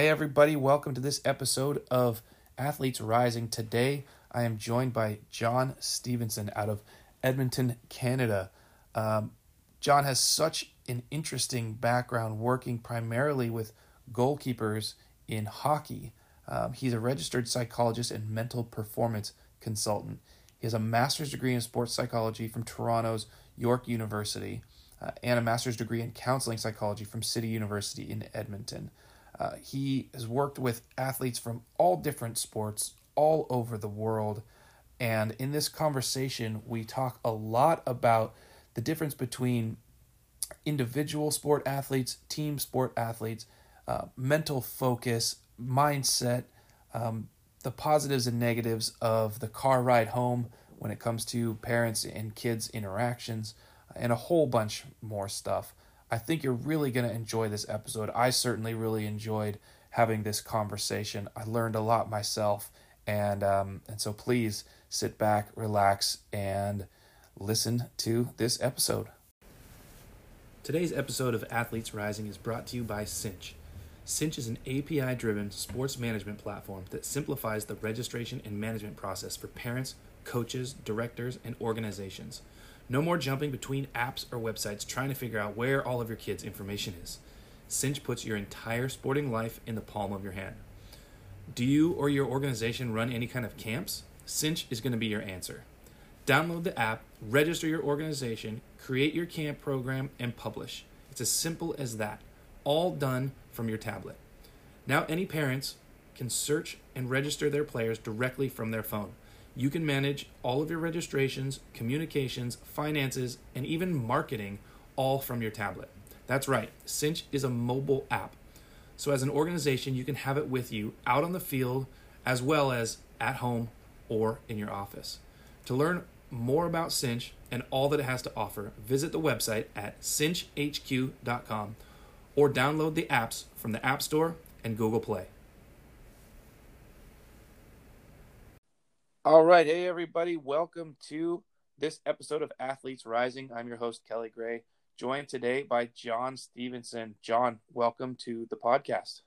Hi, everybody. Welcome to this episode of Athletes Rising. Today, I am joined by John Stevenson out of Edmonton, Canada. Um, John has such an interesting background working primarily with goalkeepers in hockey. Um, he's a registered psychologist and mental performance consultant. He has a master's degree in sports psychology from Toronto's York University uh, and a master's degree in counseling psychology from City University in Edmonton. Uh, he has worked with athletes from all different sports all over the world. And in this conversation, we talk a lot about the difference between individual sport athletes, team sport athletes, uh, mental focus, mindset, um, the positives and negatives of the car ride home when it comes to parents and kids' interactions, and a whole bunch more stuff. I think you're really going to enjoy this episode. I certainly really enjoyed having this conversation. I learned a lot myself, and um, and so please sit back, relax, and listen to this episode. Today's episode of Athletes Rising is brought to you by Cinch. Cinch is an API driven sports management platform that simplifies the registration and management process for parents, coaches, directors, and organizations. No more jumping between apps or websites trying to figure out where all of your kids' information is. Cinch puts your entire sporting life in the palm of your hand. Do you or your organization run any kind of camps? Cinch is going to be your answer. Download the app, register your organization, create your camp program, and publish. It's as simple as that, all done from your tablet. Now, any parents can search and register their players directly from their phone you can manage all of your registrations, communications, finances, and even marketing all from your tablet. That's right, Cinch is a mobile app. So, as an organization, you can have it with you out on the field as well as at home or in your office. To learn more about Cinch and all that it has to offer, visit the website at cinchhq.com or download the apps from the App Store and Google Play. All right. Hey, everybody. Welcome to this episode of Athletes Rising. I'm your host, Kelly Gray, joined today by John Stevenson. John, welcome to the podcast.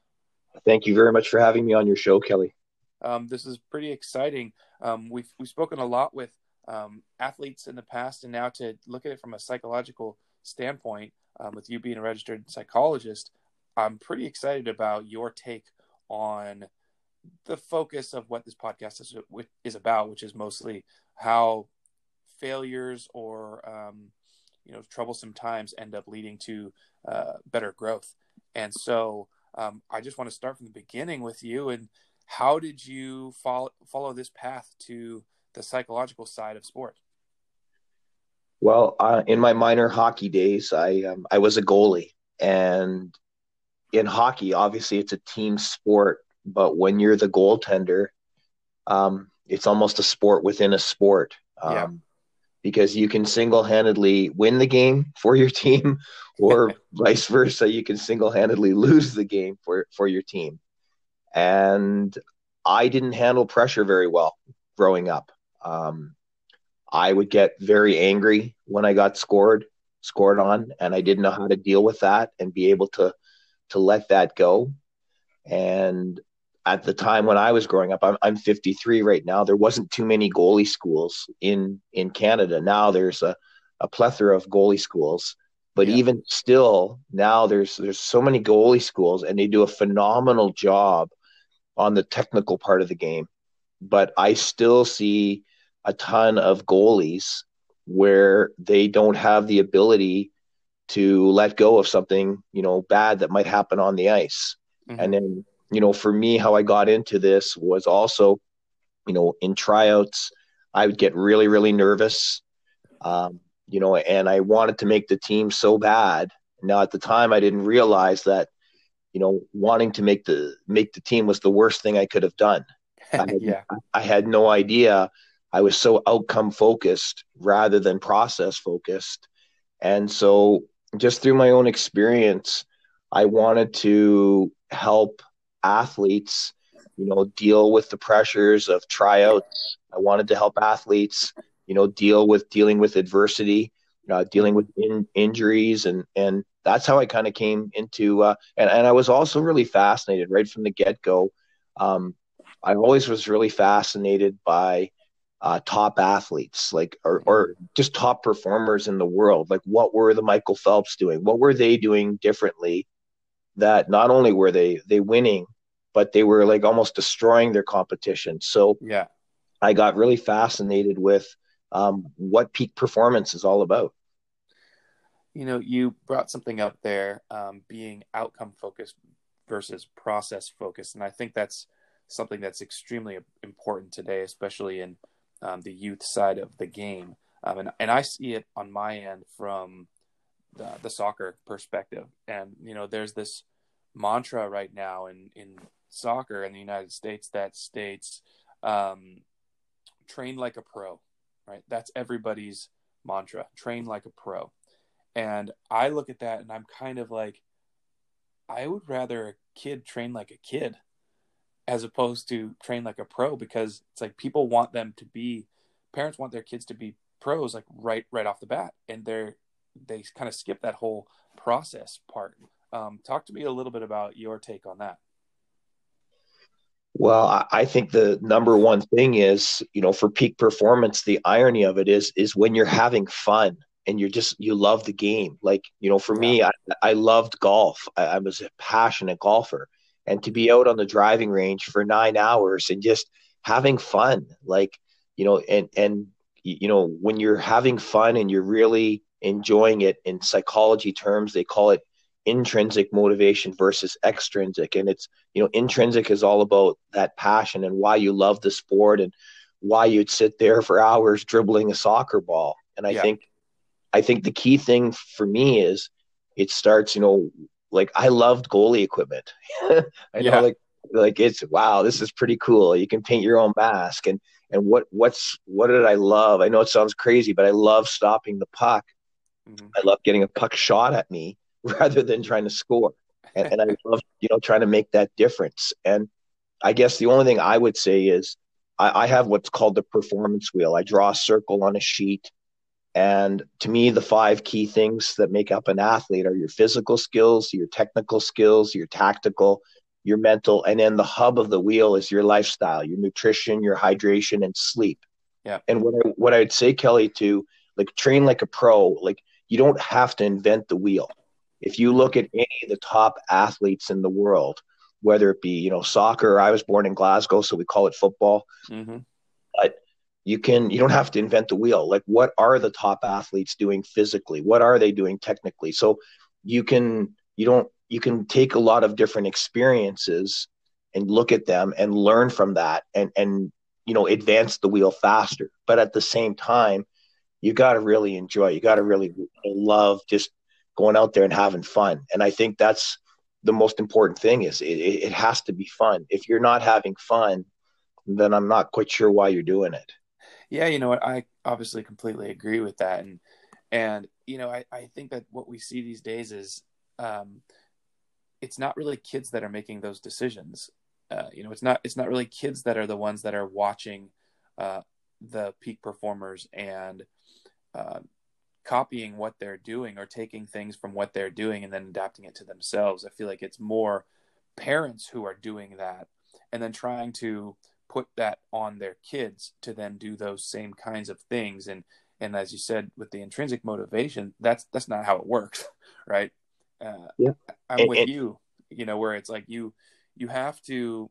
Thank you very much for having me on your show, Kelly. Um, this is pretty exciting. Um, we've, we've spoken a lot with um, athletes in the past, and now to look at it from a psychological standpoint, um, with you being a registered psychologist, I'm pretty excited about your take on the focus of what this podcast is is about, which is mostly how failures or um, you know troublesome times end up leading to uh, better growth. And so um, I just want to start from the beginning with you. And how did you follow follow this path to the psychological side of sport? Well, uh, in my minor hockey days, I um, I was a goalie, and in hockey, obviously, it's a team sport but when you're the goaltender, um, it's almost a sport within a sport. Um, yeah. Because you can single handedly win the game for your team, or vice versa. You can single handedly lose the game for, for your team. And I didn't handle pressure very well growing up. Um, I would get very angry when I got scored scored on, and I didn't know how to deal with that and be able to to let that go. And at the time when I was growing up, I'm, I'm 53 right now. There wasn't too many goalie schools in in Canada. Now there's a, a plethora of goalie schools, but yeah. even still, now there's there's so many goalie schools, and they do a phenomenal job on the technical part of the game. But I still see a ton of goalies where they don't have the ability to let go of something, you know, bad that might happen on the ice. Mm-hmm. And then you know, for me, how I got into this was also, you know, in tryouts, I would get really, really nervous, um, you know, and I wanted to make the team so bad. Now, at the time, I didn't realize that, you know, wanting to make the make the team was the worst thing I could have done. I had, yeah. I had no idea. I was so outcome focused rather than process focused, and so just through my own experience, I wanted to help athletes, you know, deal with the pressures of tryouts. I wanted to help athletes, you know, deal with dealing with adversity, uh, dealing with in, injuries, and and that's how I kind of came into, uh, and, and I was also really fascinated right from the get go. Um, I always was really fascinated by uh, top athletes, like or, or just top performers in the world. Like, what were the Michael Phelps doing? What were they doing differently? That not only were they they winning, but they were like almost destroying their competition. So yeah, I got really fascinated with um, what peak performance is all about. You know, you brought something up there, um, being outcome focused versus process focused, and I think that's something that's extremely important today, especially in um, the youth side of the game. Um, and, and I see it on my end from the, the soccer perspective. And, you know, there's this mantra right now in, in soccer in the United States that states um, train like a pro, right? That's everybody's mantra train like a pro. And I look at that and I'm kind of like, I would rather a kid train like a kid as opposed to train like a pro because it's like people want them to be parents want their kids to be pros like right right off the bat and they're they kind of skip that whole process part. Um, talk to me a little bit about your take on that. Well i think the number one thing is you know for peak performance the irony of it is is when you're having fun and you're just you love the game. Like you know for me I, I loved golf. I, I was a passionate golfer. And to be out on the driving range for nine hours and just having fun like you know and and you know when you're having fun and you're really enjoying it in psychology terms they call it intrinsic motivation versus extrinsic and it's you know intrinsic is all about that passion and why you love the sport and why you'd sit there for hours dribbling a soccer ball and i yeah. think i think the key thing for me is it starts you know like I loved goalie equipment. I yeah. know like like it's wow, this is pretty cool. You can paint your own mask and and what what's what did I love? I know it sounds crazy, but I love stopping the puck. Mm-hmm. I love getting a puck shot at me rather than trying to score. And, and I love you know trying to make that difference. And I guess the only thing I would say is I, I have what's called the performance wheel. I draw a circle on a sheet and to me, the five key things that make up an athlete are your physical skills, your technical skills, your tactical, your mental, and then the hub of the wheel is your lifestyle, your nutrition, your hydration, and sleep. Yeah. And what I, what I'd say, Kelly, to like train like a pro, like you don't have to invent the wheel. If you look at any of the top athletes in the world, whether it be you know soccer, I was born in Glasgow, so we call it football. Mm-hmm. But you can you don't have to invent the wheel like what are the top athletes doing physically what are they doing technically so you can you don't you can take a lot of different experiences and look at them and learn from that and and you know advance the wheel faster but at the same time you got to really enjoy you got to really love just going out there and having fun and i think that's the most important thing is it, it has to be fun if you're not having fun then i'm not quite sure why you're doing it yeah, you know what? I obviously completely agree with that, and and you know, I I think that what we see these days is, um, it's not really kids that are making those decisions. Uh, you know, it's not it's not really kids that are the ones that are watching uh, the peak performers and uh, copying what they're doing or taking things from what they're doing and then adapting it to themselves. I feel like it's more parents who are doing that and then trying to put that on their kids to then do those same kinds of things and and as you said with the intrinsic motivation that's that's not how it works right uh, yeah. i'm and, with and, you you know where it's like you you have to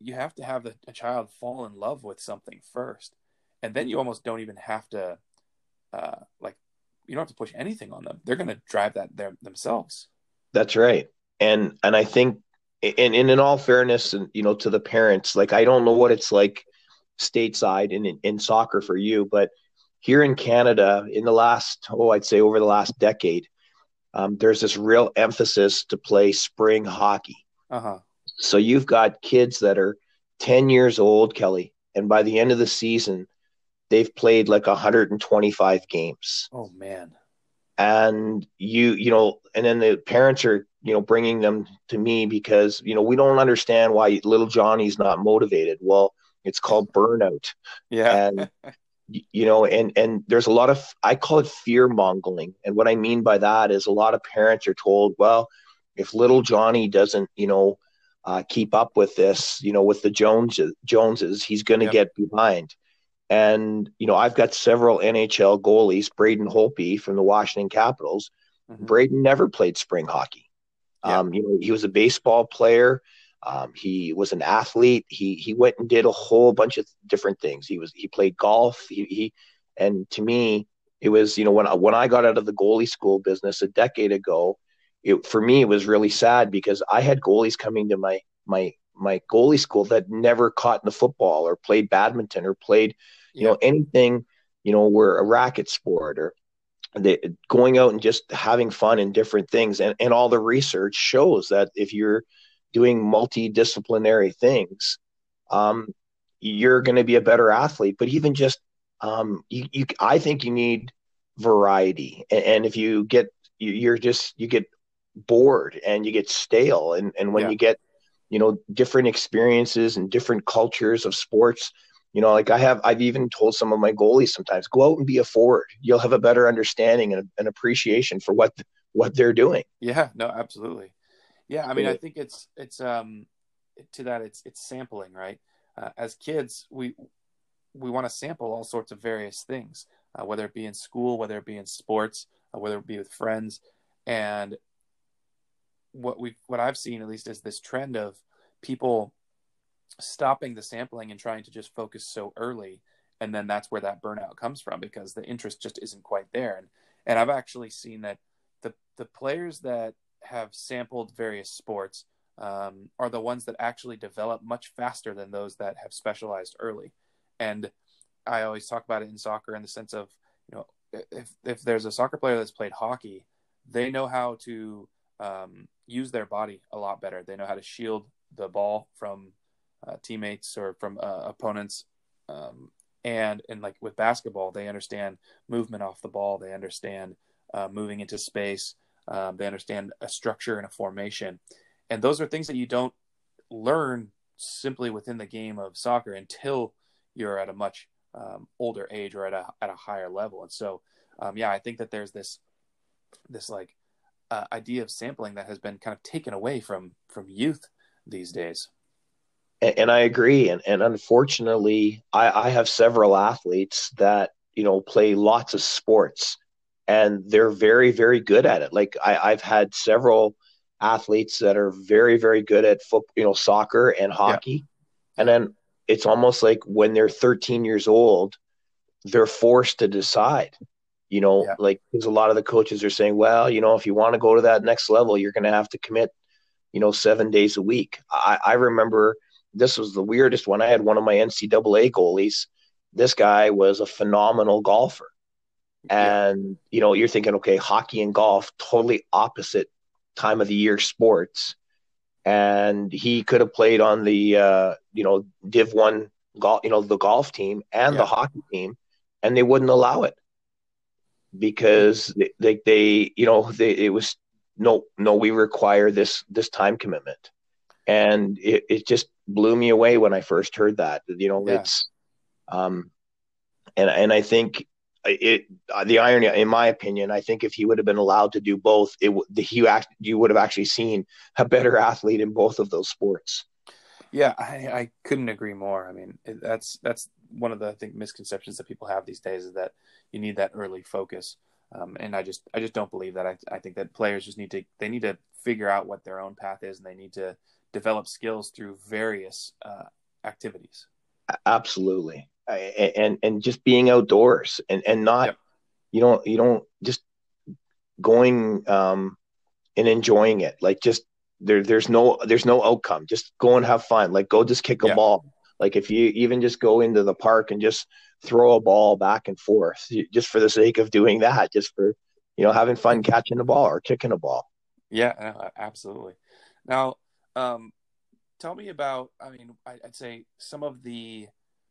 you have to have the, a child fall in love with something first and then you almost don't even have to uh like you don't have to push anything on them. They're going to drive that there themselves. That's right. And and i think and, and in all fairness and you know to the parents like i don't know what it's like stateside in, in, in soccer for you but here in canada in the last oh i'd say over the last decade um, there's this real emphasis to play spring hockey. Uh-huh. so you've got kids that are 10 years old kelly and by the end of the season they've played like 125 games. Oh man. And you you know and then the parents are you know bringing them to me because you know we don't understand why little johnny's not motivated. Well it's called burnout. Yeah. And you know and and there's a lot of i call it fear mongering. And what i mean by that is a lot of parents are told well if little johnny doesn't you know uh, keep up with this you know with the joneses joneses he's going to yep. get behind and you know i've got several nhl goalies braden Holtby from the washington capitals mm-hmm. braden never played spring hockey yep. um, you know he was a baseball player um, he was an athlete. He he went and did a whole bunch of different things. He was he played golf. He, he and to me, it was you know when I, when I got out of the goalie school business a decade ago, it for me it was really sad because I had goalies coming to my my my goalie school that never caught in the football or played badminton or played you yeah. know anything you know we're a racket sport or they, going out and just having fun and different things and, and all the research shows that if you're doing multidisciplinary things, um, you're going to be a better athlete. But even just, um, you, you, I think you need variety. And, and if you get, you're just, you get bored and you get stale. And, and when yeah. you get, you know, different experiences and different cultures of sports, you know, like I have, I've even told some of my goalies sometimes, go out and be a forward. You'll have a better understanding and an appreciation for what what they're doing. Yeah, no, absolutely. Yeah, I mean, I think it's it's um to that it's it's sampling, right? Uh, as kids, we we want to sample all sorts of various things, uh, whether it be in school, whether it be in sports, uh, whether it be with friends, and what we what I've seen at least is this trend of people stopping the sampling and trying to just focus so early, and then that's where that burnout comes from because the interest just isn't quite there. And and I've actually seen that the the players that have sampled various sports um, are the ones that actually develop much faster than those that have specialized early. And I always talk about it in soccer in the sense of, you know, if if there's a soccer player that's played hockey, they know how to um, use their body a lot better. They know how to shield the ball from uh, teammates or from uh, opponents. Um, and and like with basketball, they understand movement off the ball. They understand uh, moving into space. Um, they understand a structure and a formation, and those are things that you don't learn simply within the game of soccer until you're at a much um, older age or at a at a higher level. And so, um, yeah, I think that there's this this like uh, idea of sampling that has been kind of taken away from from youth these days. And, and I agree. And, and unfortunately, I, I have several athletes that you know play lots of sports and they're very very good at it like I, i've had several athletes that are very very good at foot you know soccer and hockey yeah. and then it's almost like when they're 13 years old they're forced to decide you know yeah. like because a lot of the coaches are saying well you know if you want to go to that next level you're going to have to commit you know seven days a week I, I remember this was the weirdest one i had one of my ncaa goalies this guy was a phenomenal golfer and, you know, you're thinking, okay, hockey and golf, totally opposite time of the year sports. And he could have played on the, uh, you know, Div 1 golf, you know, the golf team and yeah. the hockey team, and they wouldn't allow it because they, they, they you know, they, it was no, no, we require this, this time commitment. And it, it just blew me away when I first heard that, you know, yeah. it's, um, and, and I think it the irony, in my opinion, I think if he would have been allowed to do both, it the, he act, you would have actually seen a better athlete in both of those sports. Yeah, I, I couldn't agree more. I mean, that's that's one of the I think misconceptions that people have these days is that you need that early focus, um, and I just I just don't believe that. I I think that players just need to they need to figure out what their own path is, and they need to develop skills through various uh, activities. Absolutely. And and just being outdoors and and not yep. you don't you don't just going um and enjoying it. Like just there there's no there's no outcome. Just go and have fun. Like go just kick a ball. Like if you even just go into the park and just throw a ball back and forth just for the sake of doing that just for you know having fun catching the ball or kicking a ball. Yeah absolutely. Now um tell me about i mean i'd say some of the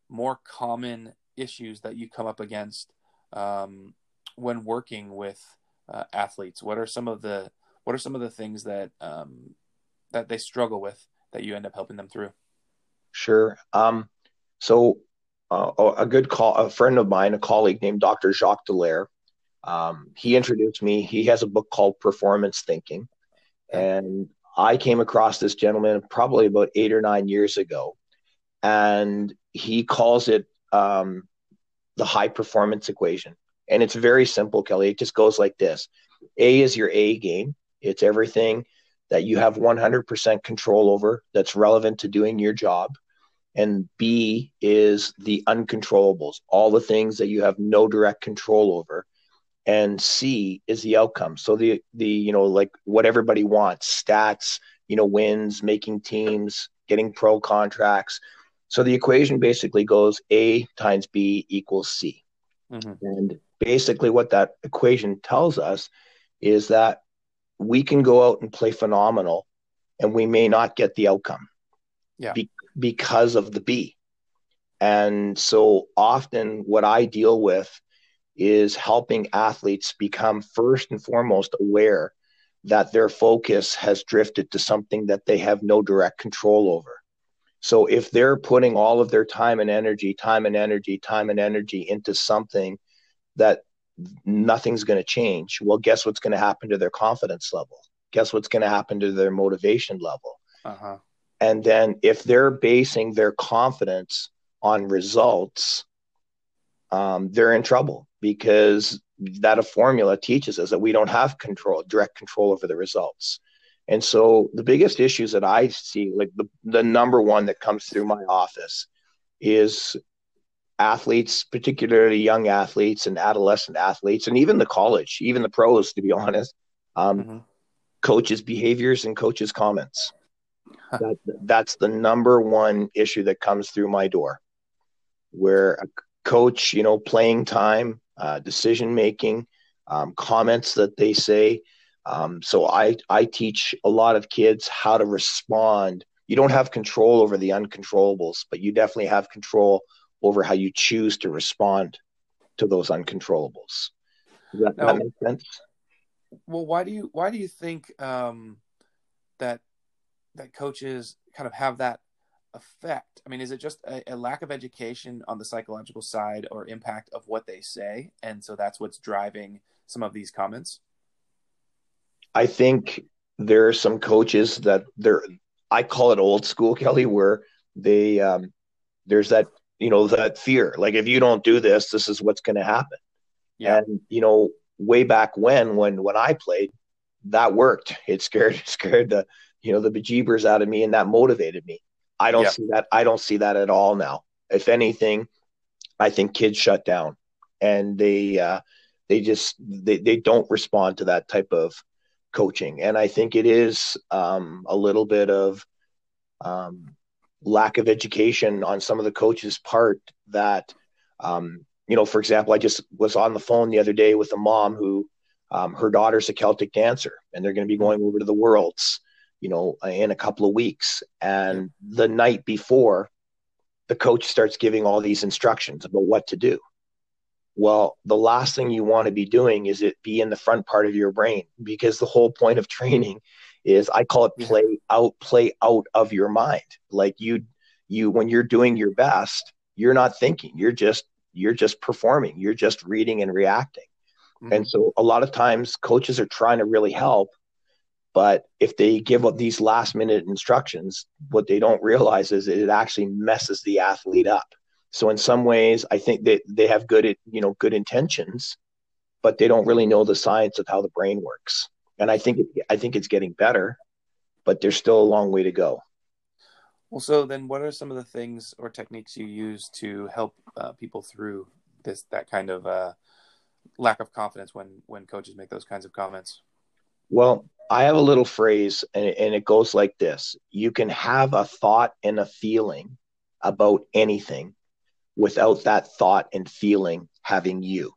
more common issues that you come up against um, when working with uh, athletes? What are some of the what are some of the things that um, that they struggle with that you end up helping them through? Sure. Um, so uh, a good call, a friend of mine, a colleague named Dr. Jacques Dallaire. Um, he introduced me. He has a book called Performance Thinking, and I came across this gentleman probably about eight or nine years ago, and he calls it um, the high performance equation. And it's very simple, Kelly. It just goes like this A is your A game, it's everything that you have 100% control over that's relevant to doing your job. And B is the uncontrollables, all the things that you have no direct control over. And C is the outcome. So the the you know like what everybody wants, stats, you know, wins, making teams, getting pro contracts. So the equation basically goes A times B equals C. Mm-hmm. And basically what that equation tells us is that we can go out and play phenomenal and we may not get the outcome yeah. Be- because of the B. And so often what I deal with is helping athletes become first and foremost aware that their focus has drifted to something that they have no direct control over. So if they're putting all of their time and energy, time and energy, time and energy into something that nothing's going to change. Well, guess what's going to happen to their confidence level? Guess what's going to happen to their motivation level? Uh-huh. And then if they're basing their confidence on results, um, they're in trouble because that a formula teaches us that we don't have control, direct control over the results. And so the biggest issues that I see, like the, the number one that comes through my office is athletes, particularly young athletes and adolescent athletes, and even the college, even the pros, to be honest, um, mm-hmm. coaches' behaviors and coaches' comments. that, that's the number one issue that comes through my door, where a coach, you know, playing time, uh, decision making, um, comments that they say. Um, so I I teach a lot of kids how to respond. You don't have control over the uncontrollables, but you definitely have control over how you choose to respond to those uncontrollables. Does that, now, that make sense? Well, why do you why do you think um, that that coaches kind of have that effect? I mean, is it just a, a, lack of education on the psychological side or impact of what they say, and so that's what's driving some of these comments? I think there are some coaches that they're I call it old school, Kelly, where they um, there's that you know that fear like if you don't do this this is what's going to happen yeah. and you know way back when when when i played that worked it scared scared the you know the bejeebers out of me and that motivated me i don't yeah. see that i don't see that at all now. If anything i think kids shut down and they uh they just they, they don't respond to that type of coaching. And i think it is um a little bit of um lack of education on some of the coaches' part that, um, you know, for example, I just was on the phone the other day with a mom who um, her daughter's a Celtic dancer and they're going to be going over to the Worlds, you know, in a couple of weeks. And the night before, the coach starts giving all these instructions about what to do. Well, the last thing you want to be doing is it be in the front part of your brain because the whole point of training is I call it play out, play out of your mind. Like you, you when you're doing your best, you're not thinking. You're just you're just performing. You're just reading and reacting. Mm-hmm. And so a lot of times coaches are trying to really help, but if they give up these last minute instructions, what they don't realize is it actually messes the athlete up. So in some ways, I think that they have good, you know, good intentions, but they don't really know the science of how the brain works and I think it, I think it's getting better, but there's still a long way to go. Well, so then, what are some of the things or techniques you use to help uh, people through this that kind of uh, lack of confidence when when coaches make those kinds of comments? Well, I have a little phrase, and it, and it goes like this: You can have a thought and a feeling about anything without that thought and feeling having you.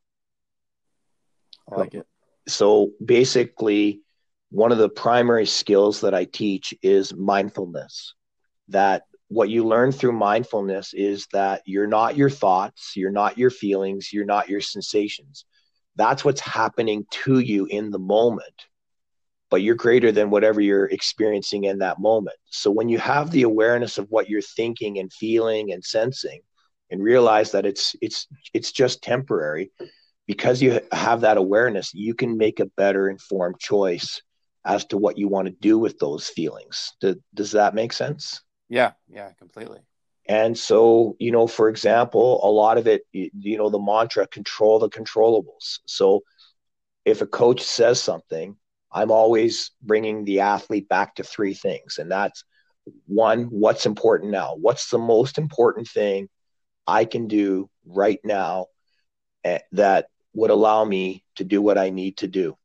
I like it so basically one of the primary skills that I teach is mindfulness. That what you learn through mindfulness is that you're not your thoughts, you're not your feelings, you're not your sensations. That's what's happening to you in the moment. But you're greater than whatever you're experiencing in that moment. So when you have the awareness of what you're thinking and feeling and sensing, and realize that it's it's it's just temporary because you have that awareness you can make a better informed choice as to what you want to do with those feelings. Does, does that make sense? Yeah yeah completely. And so you know for example a lot of it you know the mantra control the controllables. So if a coach says something i'm always bringing the athlete back to three things and that's one what's important now what's the most important thing I can do right now eh, that would allow me to do what I need to do.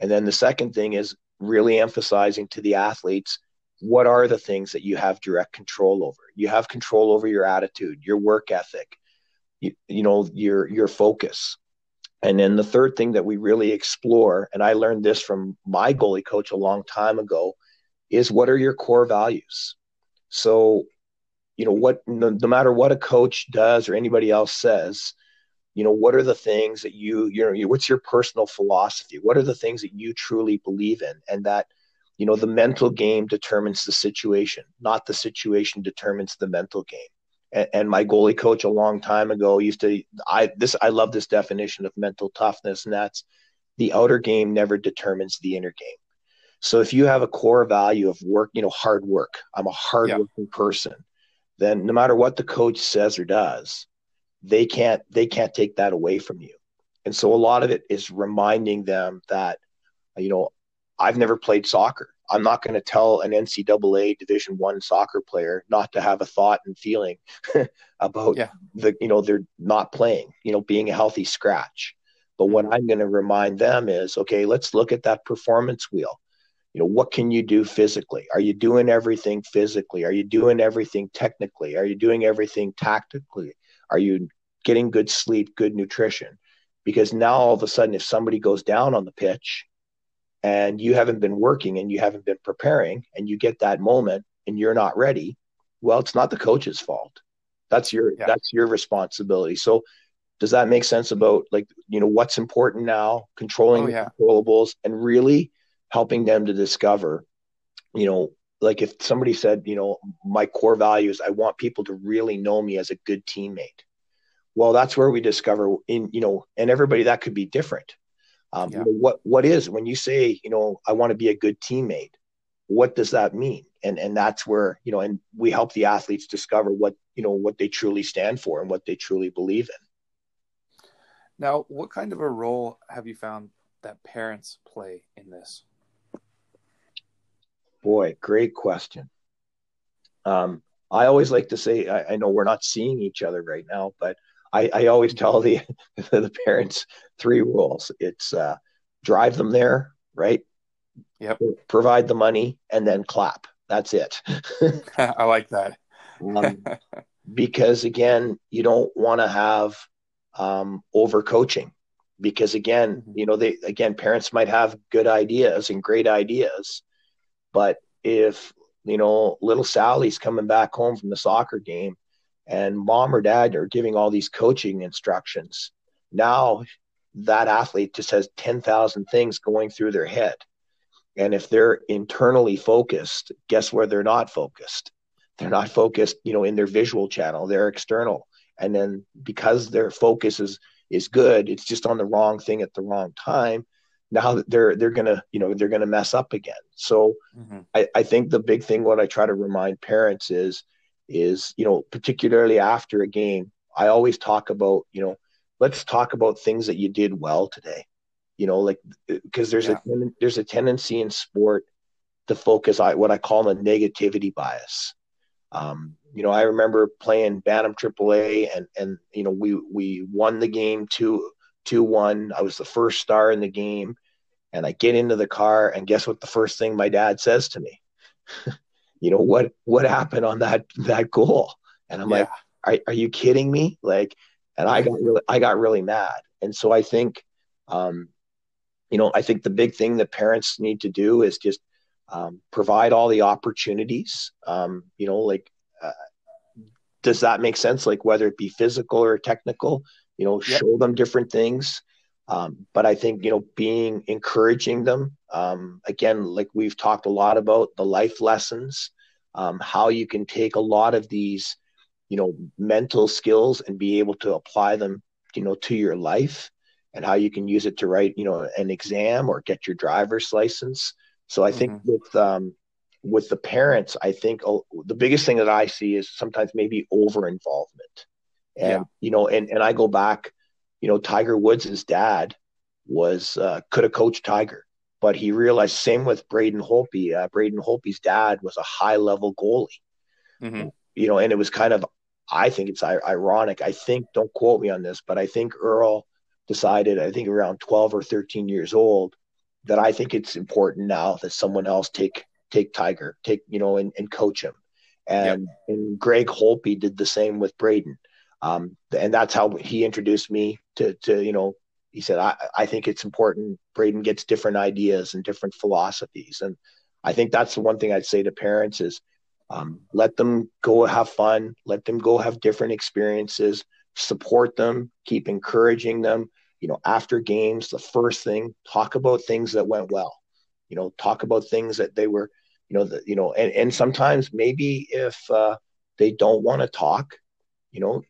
And then the second thing is really emphasizing to the athletes what are the things that you have direct control over. You have control over your attitude, your work ethic, you, you know, your your focus. And then the third thing that we really explore, and I learned this from my goalie coach a long time ago, is what are your core values? So you know what no, no, matter what a coach does or anybody else says you know what are the things that you you know what's your personal philosophy? What are the things that you truly believe in? And that you know the mental game determines the situation not the situation determines the mental game and, and my goalie coach a long time ago used to i this i love this definition of mental toughness and that's the outer game never determines the inner game so if you have a core value of work you know hard work i'm a hardworking yeah. person then no matter what the coach says or does, they can't they can't take that away from you. And so a lot of it is reminding them that, you know, I've never played soccer. I'm not going to tell an NCAA Division One soccer player not to have a thought and feeling about yeah. the, you know, they're not playing, you know, being a healthy scratch. But what. I'm going to remind them is, okay, let's look at that performance wheel you know what can you do physically are you doing everything physically are you doing everything technically are you doing everything tactically are you getting good sleep good nutrition because now all of a sudden if somebody goes down on the pitch and you haven't been working and you haven't been preparing and you get that moment and you're not ready well it's not the coach's fault that's your yeah. that's your responsibility so does that make sense about like you know what's important now controlling oh, yeah. the controllables and really helping them to discover, you know, like if somebody said, you know, my core values, I want people to really know me as a good teammate. Well, that's where we discover in, you know, and everybody that could be different. Um, yeah. what what is when you say, you know, I want to be a good teammate, what does that mean? And and that's where, you know, and we help the athletes discover what, you know, what they truly stand for and what they truly believe in. Now, what kind of a role have you found that parents play in this? Boy, great question. Um, I always like to say, I, I, know we're not seeing each other right now, but I, I always tell the the parents three rules. It's uh, drive them there, right? Yep. Provide the money and then clap. That's it. I like that. um, because again, you don't want to have um, over coaching. Because again, mm-hmm. you know, they again, parents might have good ideas and great ideas, but if you know little Sally's coming back home from the soccer game, and mom or dad are giving all these coaching instructions, now that athlete just has ten thousand things going through their head, and if they're internally focused, guess where they're not focused? They're not focused, you know, in their visual channel. They're external, and then because their focus is is good, it's just on the wrong thing at the wrong time now they're they're gonna you know they're gonna mess up again so mm-hmm. I, I think the big thing what i try to remind parents is is you know particularly after a game i always talk about you know let's talk about things that you did well today you know like because there's yeah. a there's a tendency in sport to focus on what i call a negativity bias um, you know i remember playing bantam aaa and and you know we we won the game two 2 1. I was the first star in the game. And I get into the car, and guess what? The first thing my dad says to me, you know what? What happened on that that goal? And I'm yeah. like, are, are you kidding me? Like, and I got really, I got really mad. And so I think, um, you know, I think the big thing that parents need to do is just um, provide all the opportunities. Um, you know, like, uh, does that make sense? Like whether it be physical or technical, you know, yep. show them different things. Um, but I think, you know, being encouraging them, um, again, like we've talked a lot about the life lessons, um, how you can take a lot of these you know mental skills and be able to apply them you know to your life and how you can use it to write you know an exam or get your driver's license so i mm-hmm. think with um with the parents i think oh, the biggest thing that i see is sometimes maybe over involvement and yeah. you know and and i go back you know tiger woods' his dad was uh, could have coached tiger but he realized same with braden Holtby. uh, braden Holtby's dad was a high level goalie mm-hmm. you know and it was kind of I think it's ironic. I think, don't quote me on this, but I think Earl decided, I think around 12 or 13 years old, that I think it's important now that someone else take take Tiger, take you know, and, and coach him. And yep. and Greg Holtby did the same with Braden. Um, and that's how he introduced me to to you know he said I, I think it's important Braden gets different ideas and different philosophies and I think that's the one thing I'd say to parents is um, let them go have fun. Let them go have different experiences. Support them. Keep encouraging them. You know, after games, the first thing, talk about things that went well. You know, talk about things that they were, you know, you know, and, and sometimes maybe if uh, they don't want to talk, you know,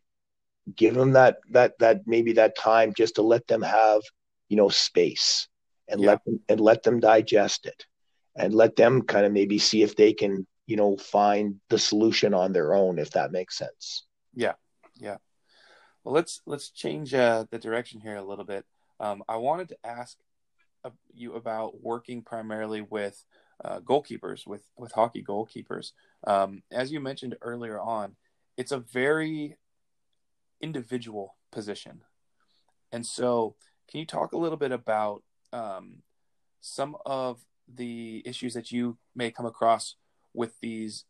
give them that that that maybe that time just to let them have, you know, space and yeah. let them and let them digest it and let them kind of maybe see if they can you know find the solution on their own if that makes sense. Yeah. Yeah. Well let's let's change uh, the direction here a little bit. Um, i wanted to ask you about working primarily with uh, goalkeepers with with hockey goalkeepers. Um, as you mentioned earlier on it's a very individual position. And so can you talk a little bit about um, some of the issues that you may come across with these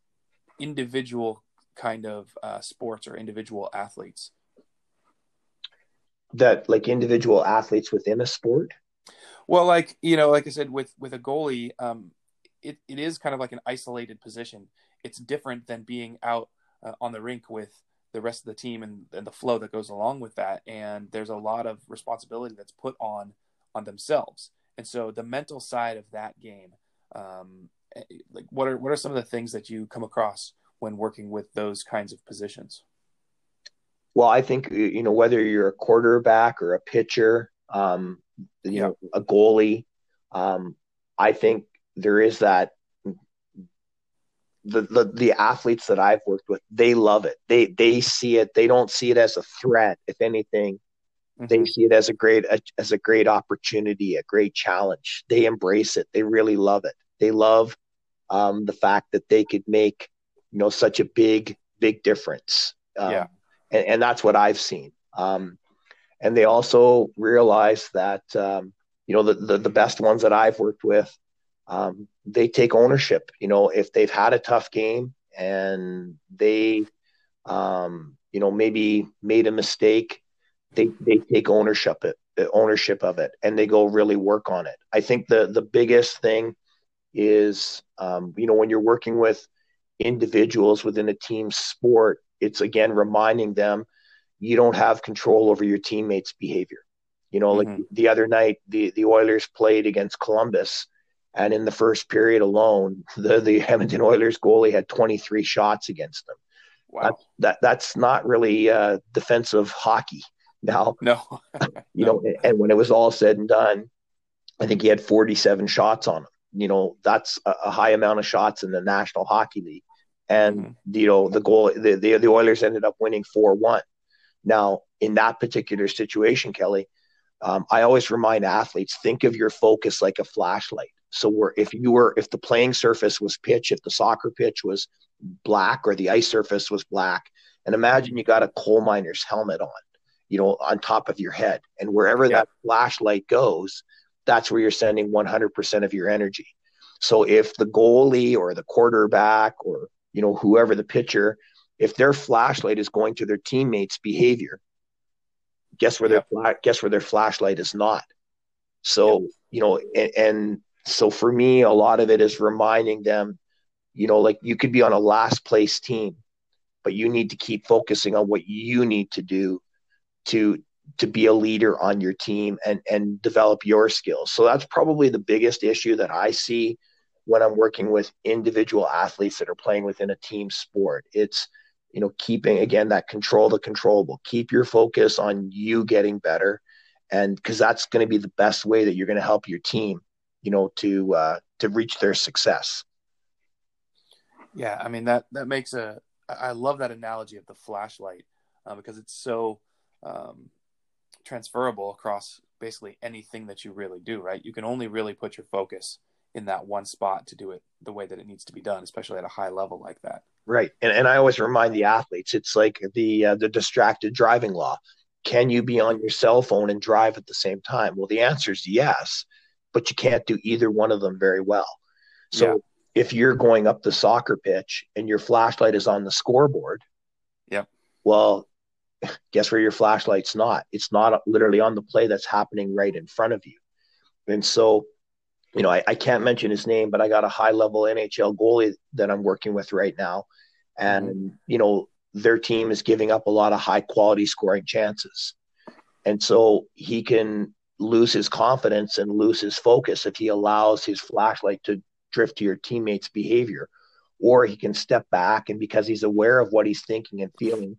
individual kind of uh, sports or individual athletes? That like individual athletes within a sport? Well like you know like i said with with a goalie um it, it is kind of like an isolated position. It's different than being out uh, on the rink with the rest of the team and, and the flow that goes along with that and there's a lot of responsibility that's put on on themselves and so the mental side of that game um, like what are what are some of the things that you come across when working with those kinds of positions? Well, I think you know whether you're a quarterback or a pitcher, um, you know, a goalie. Um, I think there is that the, the the athletes that I've worked with, they love it. They they see it. They don't see it as a threat. If anything, mm-hmm. they see it as a great as a great opportunity, a great challenge. They embrace it. They really love it. They love um, the fact that they could make you know such a big big difference. Um, yeah, and, and, that's what I've seen. Um, and they also realize that um, you know the, the, the best ones that I've worked with, um, they take ownership. You know, if they've had a tough game and they um, you know maybe made a mistake, they they take ownership it ownership of it and they go really work on it. I think the the biggest thing is um, you know when you're working with individuals within a team sport it's again reminding them you don't have control over your teammates behavior you know mm-hmm. like the other night the the oilers played against columbus and in the first period alone the the edmonton oilers goalie had 23 shots against them wow that, that that's not really uh, defensive hockey now no you no. know and when it was all said and done i think he had 47 shots on him you know that's a, a high amount of shots in the National Hockey League, and mm-hmm. you know the goal the, the the Oilers ended up winning four one. Now in that particular situation, Kelly, um, I always remind athletes think of your focus like a flashlight. So if you were if the playing surface was pitch, if the soccer pitch was black or the ice surface was black, and imagine mm-hmm. you got a coal miner's helmet on, you know, on top of your head, and wherever yeah. that flashlight goes, that's where you're sending 100% of your energy. So if the goalie or the quarterback or you know whoever the pitcher, if their flashlight is going to their teammates' behavior, guess where their guess where their flashlight is not. So you know, and, and so for me, a lot of it is reminding them, you know, like you could be on a last place team, but you need to keep focusing on what you need to do to to be a leader on your team and and develop your skills. So that's probably the biggest issue that I see when I'm working with individual athletes that are playing within a team sport. It's you know, keeping again that control the controllable. Keep your focus on you getting better, and because that's going to be the best way that you're going to help your team, you know, to uh, to reach their success. Yeah, I mean that that makes a. I love that analogy of the flashlight uh, because it's so um, transferable across basically anything that you really do. Right, you can only really put your focus in that one spot to do it the way that it needs to be done, especially at a high level like that. Right, and and I always remind the athletes, it's like the uh, the distracted driving law. Can you be on your cell phone and drive at the same time? Well, the answer is yes, but you can't do either one of them very well. So yeah. if you're going up the soccer pitch and your flashlight is on the scoreboard, yeah, Well, guess where your flashlight's not? It's not literally on the play that's happening right in front of you. And so you know, I, I can't mention his name, but I got a high level NHL goalie that I'm working with right now. And, mm-hmm. you know, their team is giving up a lot of high quality scoring chances. And so he can lose his confidence and lose his focus if he allows his flashlight to drift to your teammates' behavior. Or he can step back and because he's aware of what he's thinking and feeling,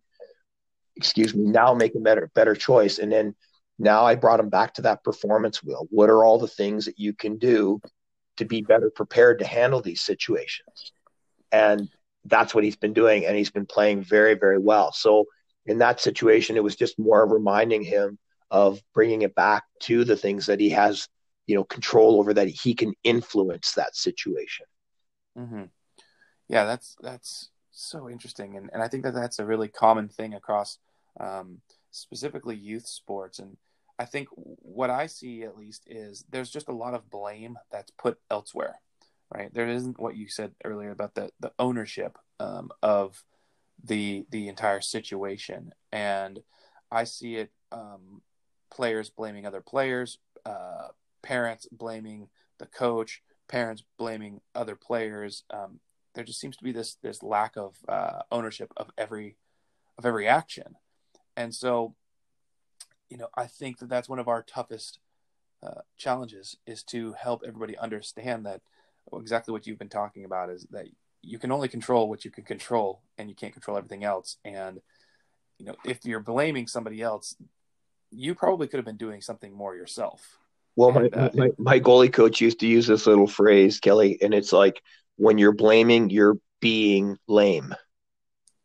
excuse me, now make a better better choice. And then now I brought him back to that performance wheel. What are all the things that you can do to be better prepared to handle these situations? And that's what he's been doing. And he's been playing very, very well. So in that situation, it was just more of reminding him of bringing it back to the things that he has, you know, control over that he can influence that situation. Mm-hmm. Yeah, that's, that's so interesting. And, and I think that that's a really common thing across, um, specifically youth sports. And, I think what I see at least is there's just a lot of blame that's put elsewhere, right? There isn't what you said earlier about the the ownership um, of the the entire situation, and I see it um, players blaming other players, uh, parents blaming the coach, parents blaming other players. Um, there just seems to be this this lack of uh, ownership of every of every action, and so you know, I think that that's one of our toughest uh, challenges is to help everybody understand that exactly what you've been talking about is that you can only control what you can control and you can't control everything else. And, you know, if you're blaming somebody else, you probably could have been doing something more yourself. Well, my, uh, my, my goalie coach used to use this little phrase, Kelly, and it's like when you're blaming, you're being lame.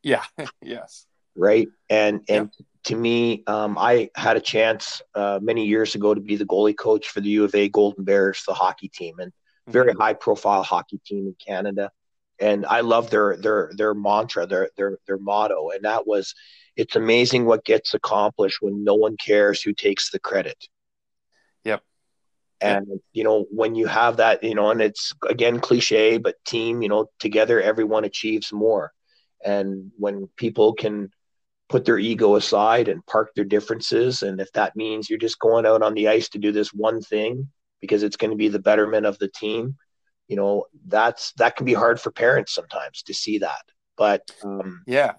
Yeah. yes. Right. And and yep to me, um, I had a chance uh, many years ago to be the goalie coach for the U of A Golden Bears, the hockey team, and very mm-hmm. high profile hockey team in Canada. And I love their their their mantra, their their their motto, and that was, "It's amazing what gets accomplished when no one cares who takes the credit." Yep. And yep. you know when you have that, you know, and it's again cliche, but team, you know, together everyone achieves more. And when people can put their ego aside and park their differences. And if that means you're just going out on the ice to do this one thing because it's going to be the betterment of the team, you know, that's that can be hard for parents sometimes to see that. But um, yeah,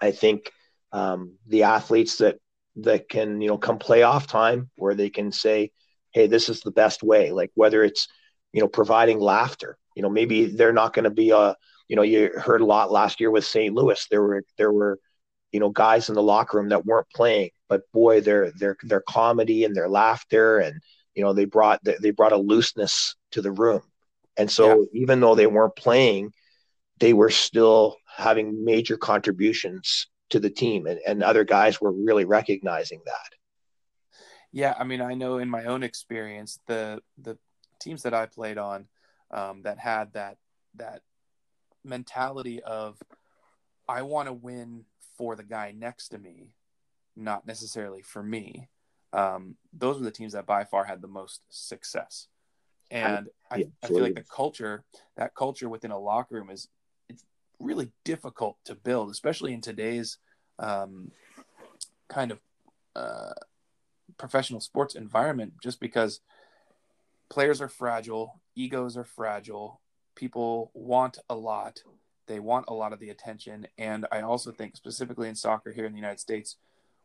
I think um, the athletes that that can you know come playoff time where they can say, hey, this is the best way. Like whether it's you know providing laughter, you know, maybe they're not going to be a you know you heard a lot last year with St. Louis. There were there were you know guys in the locker room that weren't playing but boy their their their comedy and their laughter and you know they brought they brought a looseness to the room and so yeah. even though they weren't playing they were still having major contributions to the team and, and other guys were really recognizing that yeah i mean i know in my own experience the the teams that i played on um, that had that that mentality of i want to win for the guy next to me, not necessarily for me. Um, those were the teams that by far had the most success. And I, yeah, I feel like the culture, that culture within a locker room is it's really difficult to build, especially in today's um, kind of uh, professional sports environment, just because players are fragile, egos are fragile, people want a lot, they want a lot of the attention, and I also think specifically in soccer here in the United States,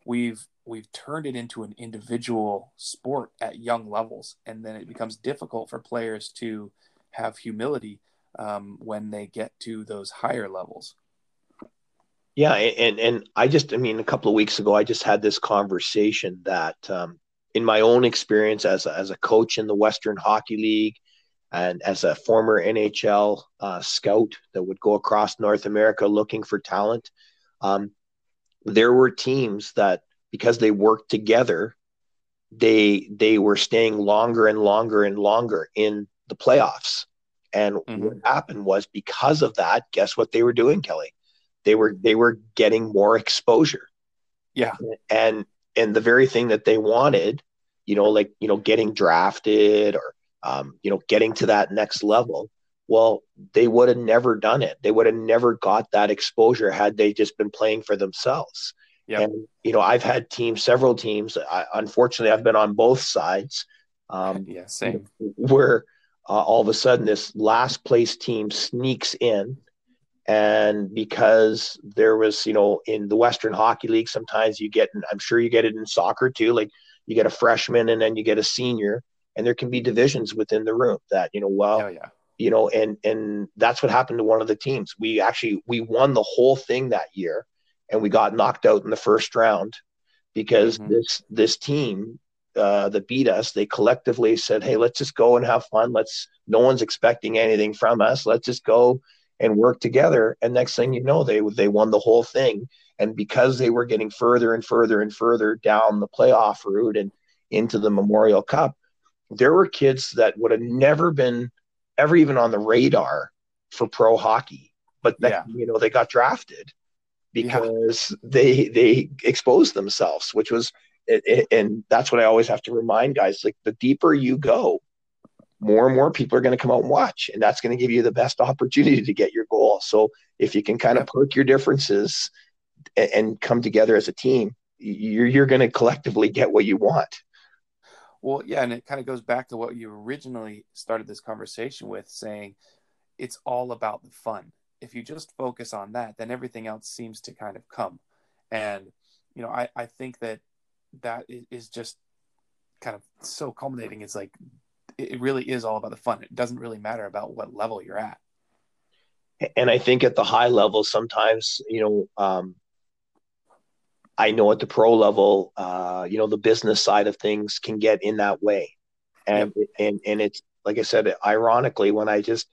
we've we've turned it into an individual sport at young levels, and then it becomes difficult for players to have humility um, when they get to those higher levels. Yeah, and and I just I mean a couple of weeks ago I just had this conversation that um, in my own experience as a, as a coach in the Western Hockey League and as a former NHL uh, scout that would go across North America looking for talent, um, there were teams that because they worked together, they they were staying longer and longer and longer in the playoffs. And mm-hmm. what happened was because of that, guess what they were doing, Kelly? They were they were getting more exposure. Yeah. And and the very thing that they wanted, you know, like you know, getting drafted or um, you know, getting to that next level. Well, they would have never done it. They would have never got that exposure had they just been playing for themselves. Yep. And you know, I've had teams, several teams. I, unfortunately, I've been on both sides. Um, yeah, same. Where uh, all of a sudden this last place team sneaks in, and because there was, you know, in the Western Hockey League, sometimes you get, I'm sure you get it in soccer too. Like you get a freshman and then you get a senior, and there can be divisions within the room that you know, well, oh, yeah. You know, and and that's what happened to one of the teams. We actually we won the whole thing that year and we got knocked out in the first round because mm-hmm. this this team uh, that beat us, they collectively said, "Hey, let's just go and have fun. Let's. No one's expecting anything from us. Let's just go and work together." And next thing you know, they they won the whole thing. And because they were getting further and further and further down the playoff route and into the Memorial Cup, there were kids that would have never been ever even on the radar for pro hockey, but then, yeah. you know they got drafted because yeah. they they exposed themselves, which was and that's what I always have to remind guys like the deeper you go, more and more people are going to come out and watch, and that's going to give you the best opportunity to get your goal. So if you can kind of perk your differences and, and come together as a team, you're you're going to collectively get what you want. Well, yeah, and it kind of goes back to what you originally started this conversation with, saying it's all about the fun if you just focus on that, then everything else seems to kind of come. And, you know, I, I think that that is just kind of so culminating. It's like, it really is all about the fun. It doesn't really matter about what level you're at. And I think at the high level, sometimes, you know, um, I know at the pro level, uh, you know, the business side of things can get in that way. And, yep. and, and it's, like I said, ironically, when I just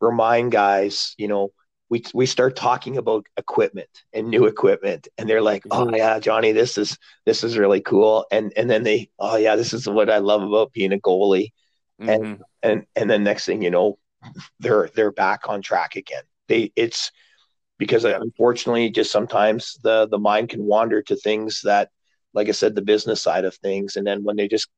remind guys, you know, we we start talking about equipment and new equipment and they're like oh mm-hmm. yeah johnny this is this is really cool and and then they oh yeah this is what i love about being a goalie mm-hmm. and and and then next thing you know they're they're back on track again they it's because unfortunately just sometimes the the mind can wander to things that like i said the business side of things and then when they just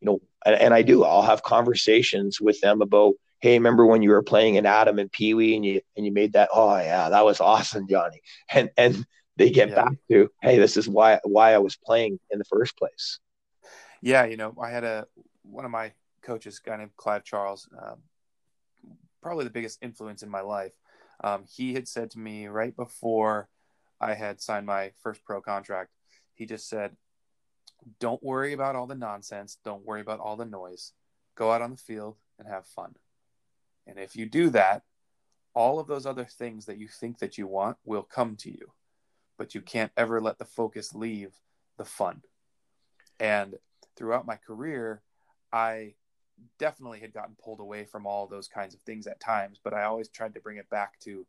you know and, and i do i'll have conversations with them about hey, remember when you were playing in Atom and Pee Wee and you and you made that? Oh yeah, that was awesome, Johnny. And and they get yeah. back to, hey, this is why why I was playing in the first place. Yeah, you know, I had a one of my coaches, guy named Clive Charles, um, probably the biggest influence in my life. Um, he had said to me right before I had signed my first pro contract, he just said, "Don't worry about all the nonsense. Don't worry about all the noise. Go out on the field and have fun." And if you do that, all of those other things that you think that you want will come to you. But you can't ever let the focus leave the fun. And throughout my career, I definitely had gotten pulled away from all those kinds of things at times, but I always tried to bring it back to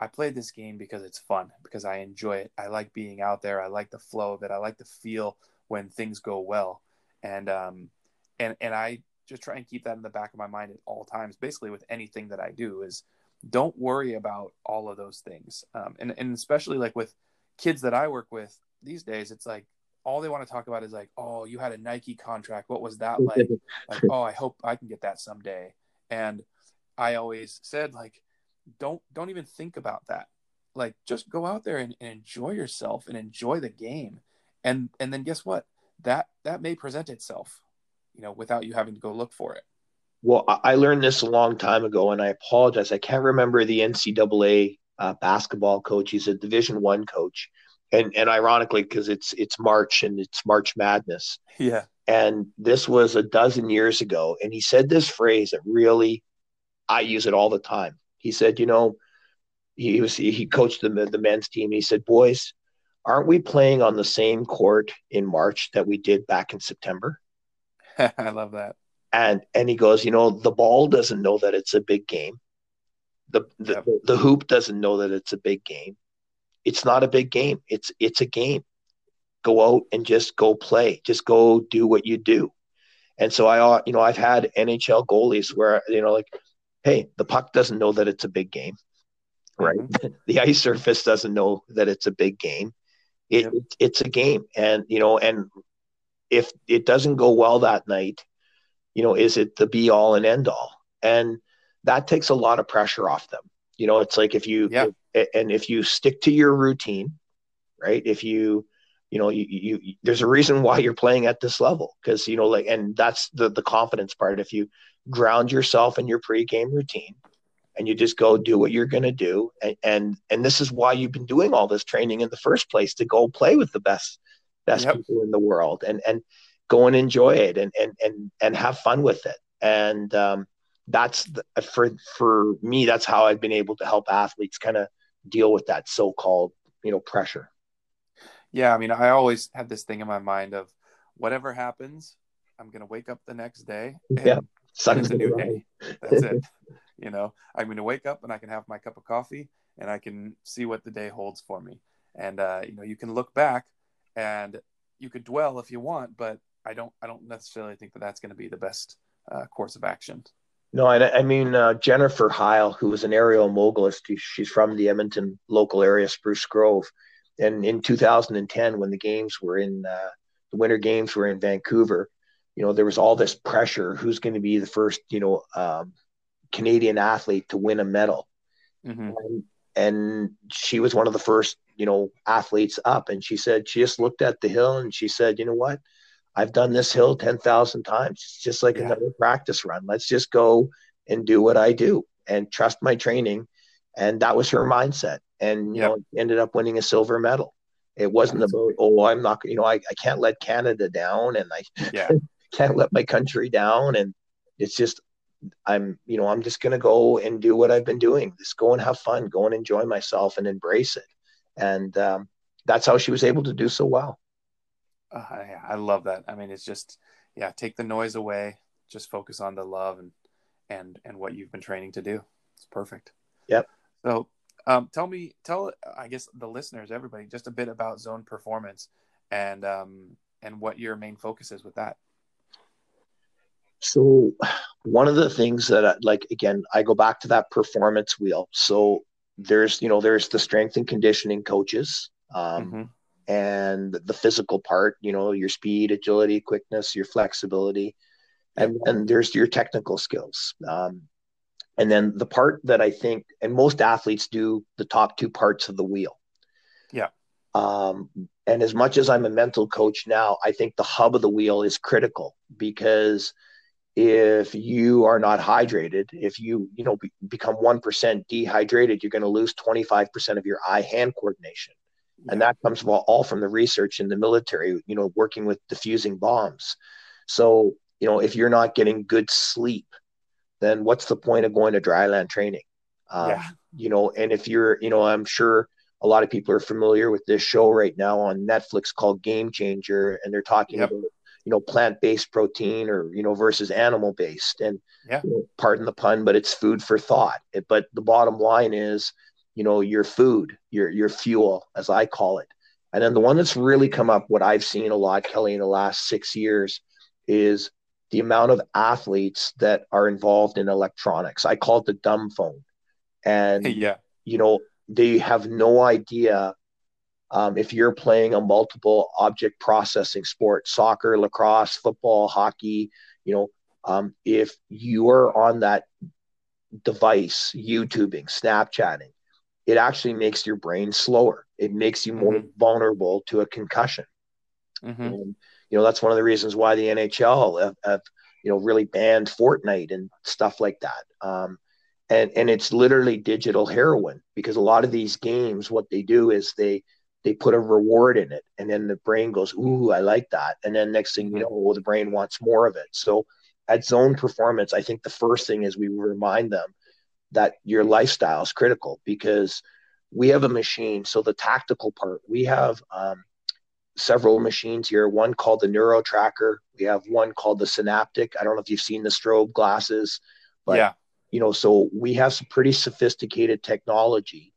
I play this game because it's fun, because I enjoy it. I like being out there. I like the flow of it. I like to feel when things go well. And um and and I just try and keep that in the back of my mind at all times basically with anything that i do is don't worry about all of those things um, and, and especially like with kids that i work with these days it's like all they want to talk about is like oh you had a nike contract. What was that like? Like oh i hope i can get that someday. And i always said like don't don't even think about that. Like just go out there and, and enjoy yourself and enjoy the game. And and then guess what? That that may present itself you know, without you having to go look for it. Well, I learned this a long time ago, and I apologize. I can't remember the NCAA uh, basketball coach. He's a Division One coach, and and ironically, because it's it's March and it's March Madness. Yeah. And this was a dozen years ago, and he said this phrase that really, I use it all the time. He said, you know, he was he coached the the men's team. he said, "Boys, aren't we playing on the same court in March that we did back in September?" I love that. And and he goes, you know, the ball doesn't know that it's a big game. The the, yep. the hoop doesn't know that it's a big game. It's not a big game. It's it's a game. Go out and just go play. Just go do what you do. And so I, you know, I've had NHL goalies where you know, like, hey, the puck doesn't know that it's a big game, right? Mm-hmm. the ice surface doesn't know that it's a big game. It, yep. it, it's a game, and you know, and if it doesn't go well that night, you know, is it the be all and end all? And that takes a lot of pressure off them. You know, it's like if you yeah. and if you stick to your routine, right? If you you know you, you, you there's a reason why you're playing at this level because you know like and that's the the confidence part if you ground yourself in your pre-game routine and you just go do what you're going to do and, and and this is why you've been doing all this training in the first place to go play with the best best yep. people in the world and and go and enjoy it and and and and have fun with it and um, that's the, for for me that's how I've been able to help athletes kind of deal with that so-called you know pressure. Yeah i mean i always have this thing in my mind of whatever happens i'm going to wake up the next day yeah it's a new day. That's it you know? I'm going to wake up and i can have my cup of coffee and i can see what the day holds for me. And uh, you know you can look back and you could dwell if you want, but I don't I don't necessarily think that that's going to be the best uh, course of action. No, I, I mean uh, Jennifer Heil, who was an aerial mogulist. She's from the Edmonton local area, Spruce Grove, and in 2010, when the games were in uh, the Winter Games were in Vancouver, you know there was all this pressure: who's going to be the first, you know, um, Canadian athlete to win a medal? Mm-hmm. And, and she was one of the first you know athletes up and she said she just looked at the hill and she said you know what i've done this hill 10,000 times it's just like yeah. another practice run let's just go and do what i do and trust my training and that was her mindset and you yep. know ended up winning a silver medal it wasn't That's about oh i'm not you know i, I can't let canada down and i yeah. can't let my country down and it's just i'm you know i'm just going to go and do what i've been doing just go and have fun go and enjoy myself and embrace it and um, that's how she was able to do so well. Uh, I, I love that. I mean, it's just yeah, take the noise away, just focus on the love and and and what you've been training to do. It's perfect. Yep. So, um, tell me, tell I guess the listeners, everybody, just a bit about Zone Performance and um, and what your main focus is with that. So, one of the things that, I, like, again, I go back to that performance wheel. So, there's you know there's the strength and conditioning coaches um, mm-hmm. And the physical part you know your speed agility quickness your flexibility and and there's your technical skills. Um, and then the part that i think and most athletes do the top two parts of the wheel. Yeah. Um, and as much as i'm a mental coach now i think the hub of the wheel is critical because if you are not hydrated if you you know be, become 1% dehydrated you're going to lose 25% of your eye hand coordination. And that comes all, all from the research in the military you know working with diffusing bombs. So you know if you're not getting good sleep then what's the point of going to dryland training? Um, yeah. you know and if you're you know i'm sure a lot of people are familiar with this show right now on netflix called game changer and they're talking yep. about you know plant-based protein or you know versus animal-based. And yeah. you know, pardon the pun but it's food for thought. It, but the bottom line is you know your food your your fuel as i call it. And then the one that's really come up what i've seen a lot kelly in the last six years is the amount of athletes that are involved in electronics. I call it the dumb phone. And yeah. you know they have no idea um, if you're playing a multiple object processing sport, soccer, lacrosse, football, hockey, you know, um, if you are on that device, YouTubing, Snapchatting, it actually makes your brain slower. It makes you more mm-hmm. vulnerable to a concussion. Mm-hmm. And, you know, that's one of the reasons why the NHL have, have, you know, really banned Fortnite and stuff like that. Um, and, and it's literally digital heroin because a lot of these games, what they do is they, they put a reward in it and then the brain goes ooh i like that and then next thing you mm-hmm. know well, the brain wants more of it so at zone performance i think the first thing is we remind them that your lifestyle is critical because we have a machine. So the tactical part, we have um, several machines here. One called the NeuroTracker. We have one called the Senaptec. I don't know if you've seen the strobe glasses, but yeah. you know, so we have some pretty sophisticated technology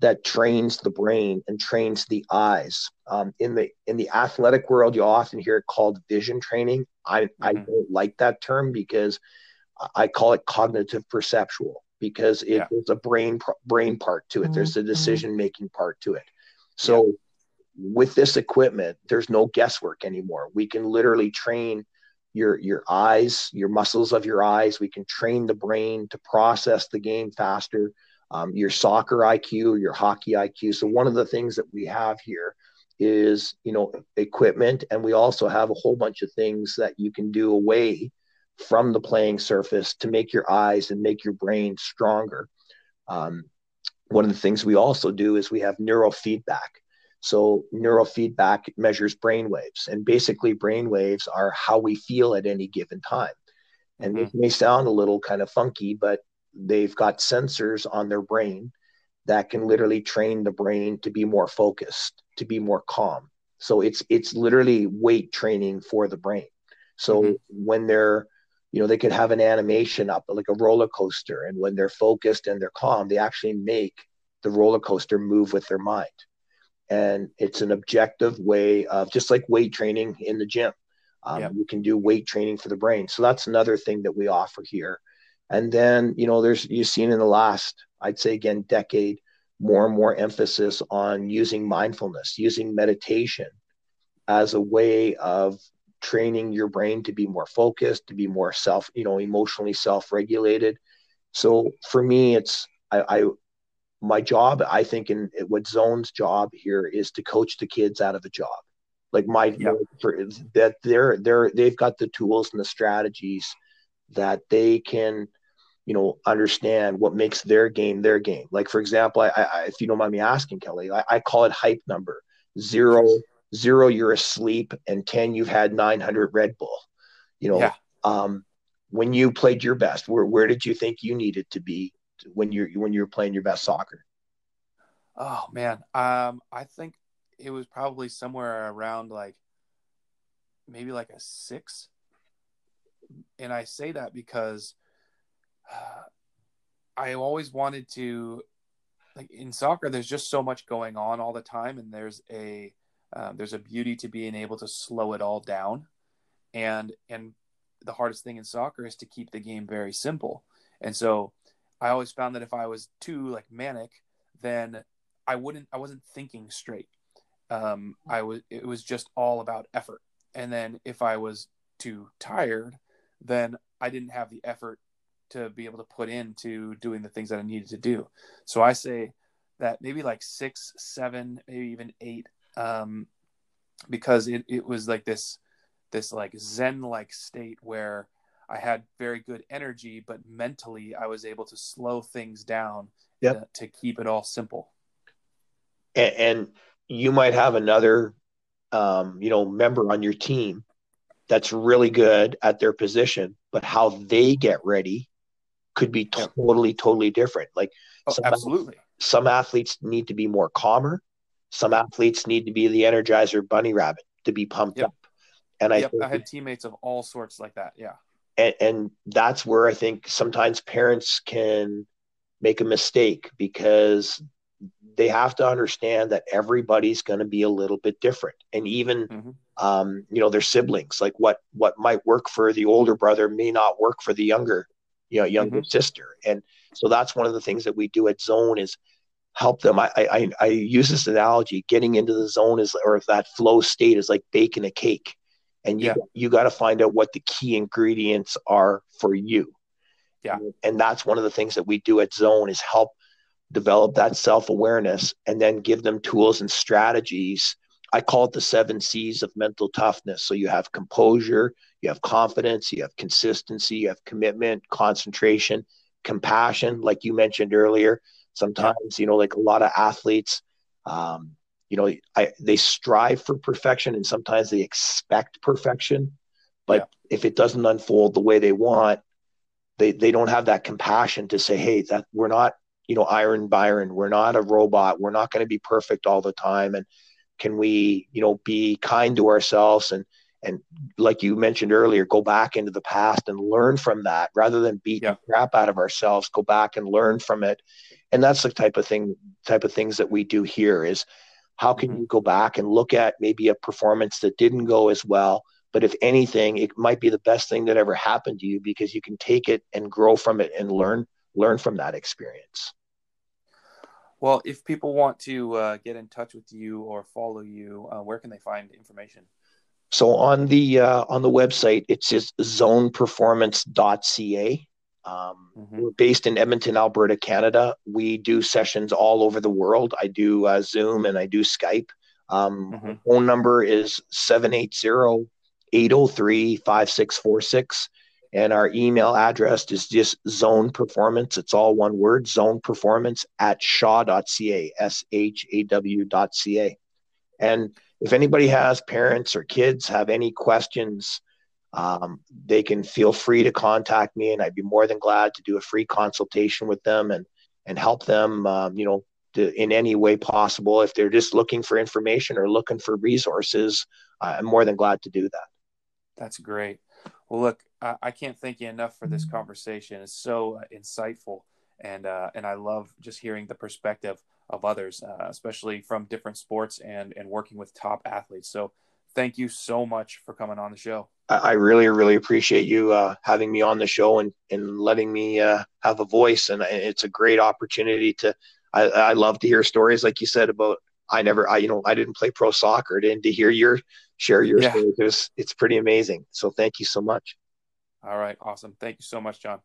that trains the brain and trains the eyes. Um, in the in the athletic world, you often hear it called vision training. I mm-hmm. I don't like that term because I call it cognitive perceptual because it, yeah. there's a brain brain part to it. Mm-hmm. There's a decision making part to it. So yeah. with this equipment, there's no guesswork anymore. We can literally train your your eyes, your muscles of your eyes. We can train the brain to process the game faster. Um, your soccer IQ, your hockey IQ. So one of the things that we have here is you know equipment, and we also have a whole bunch of things that you can do away from the playing surface to make your eyes and make your brain stronger. Um, one of the things we also do is we have neurofeedback. So neurofeedback measures brain waves, and basically brain waves are how we feel at any given time. And mm-hmm. it may sound a little kind of funky, but they've got sensors on their brain that can literally train the brain to be more focused, to be more calm. So it's it's literally weight training for the brain. So mm-hmm. when they're you know they could have an animation up like a roller coaster and when they're focused and they're calm they actually make the roller coaster move with their mind. And it's an objective way of just like weight training in the gym um, yep. you can do weight training for the brain. So that's another thing that we offer here. And then you know there's you've seen in the last i'd say again decade more and more emphasis on using mindfulness using meditation as a way of training your brain to be more focused, to be more self, you know, emotionally self-regulated. So for me, it's I, I my job, I think, in what Zone's job here is to coach the kids out of a job. Like my yeah. for, that they're they're they've got the tools and the strategies that they can, you know, understand what makes their game their game. Like for example, I, I if you don't mind me asking, Kelly, I, I call it hype number zero zero you're asleep and 10 you've had 900 red bull. You know yeah. um, when you played your best where, where did you think you needed to be when you're when you were playing your best soccer? Oh man. Um, i think it was probably somewhere around like maybe like a six. And i say that because uh, i always wanted to like in soccer there's just so much going on all the time and there's a um, there's a beauty to being able to slow it all down, and and the hardest thing in soccer is to keep the game very simple. And so I always found that if I was too like manic, then I wouldn't I wasn't thinking straight. Um, I was it was just all about effort. And then if I was too tired, then I didn't have the effort to be able to put into doing the things that I needed to do. So I say that maybe like six, seven, maybe even eight um, because it, it was like this this like zen like state where I had very good energy, but mentally I was able to slow things down yep. to, to keep it all simple. And, and you might have another, um, you know, member on your team that's really good at their position, but how they get ready could be totally, totally different. Like, oh, some absolutely, some athletes need to be more calmer. Some athletes need to be the energizer bunny rabbit to be pumped yep. up. And I, yep, I had teammates of all sorts like that. Yeah. And, and that's where I think sometimes parents can make a mistake because they have to understand that everybody's going to be a little bit different and even mm-hmm. um, you know their siblings like what what might work for the older brother may not work for the younger you know younger mm-hmm. sister and so that's one of the things that we do at zone is help them. I, I, I use this analogy. Getting into the zone is, or if that flow state is like baking a cake, and you yeah. you got to find out what the key ingredients are for you. Yeah, and that's one of the things that we do at Zone is help develop that self awareness, and then give them tools and strategies. I call it the seven C's of mental toughness. So you have composure, you have confidence, you have consistency, you have commitment, concentration, compassion, like you mentioned earlier Sometimes, you know, like a lot of athletes, um, you know, I, they strive for perfection and sometimes they expect perfection. But yeah. if it doesn't unfold the way they want, they they don't have that compassion to say, hey, that we're not you know Iron Byron, we're not a robot, we're not going to be perfect all the time, and can we you know be kind to ourselves and and like you mentioned earlier, go back into the past and learn from that rather than beat yeah. the crap out of ourselves. Go back and learn from it, and that's the type of thing, type of things that we do here. Is how can mm-hmm. you go back and look at maybe a performance that didn't go as well, but if anything, it might be the best thing that ever happened to you because you can take it and grow from it and learn learn from that experience. Well, if people want to uh, get in touch with you or follow you, uh, where can they find information? So on the uh, on the website, it says zoneperformance.ca. Um, mm-hmm. We're based in Edmonton, Alberta, Canada. We do sessions all over the world. I do uh, Zoom and I do Skype. Um, mm-hmm. Phone number is 780 803 5646. And our email address is just zone performance. It's all one word, zone performance at shaw.ca, S H A W.ca. And if anybody has parents or kids have any questions, um, they can feel free to contact me, and I'd be more than glad to do a free consultation with them and and help them, um, you know, to, in any way possible. If they're just looking for information or looking for resources, I'm more than glad to do that. That's great. Well, look, I, I can't thank you enough for this conversation. It's so uh, insightful, and uh, and I love just hearing the perspective of others, uh, especially from different sports and and working with top athletes. So, thank you so much for coming on the show. I really, really appreciate you uh, having me on the show and, and letting me uh, have a voice. And it's a great opportunity to. I, I love to hear stories like you said about. I never, I you know, I didn't play pro soccer, and to hear your share your yeah. story, it's it's pretty amazing. So thank you so much. All right, awesome. Thank you so much, John.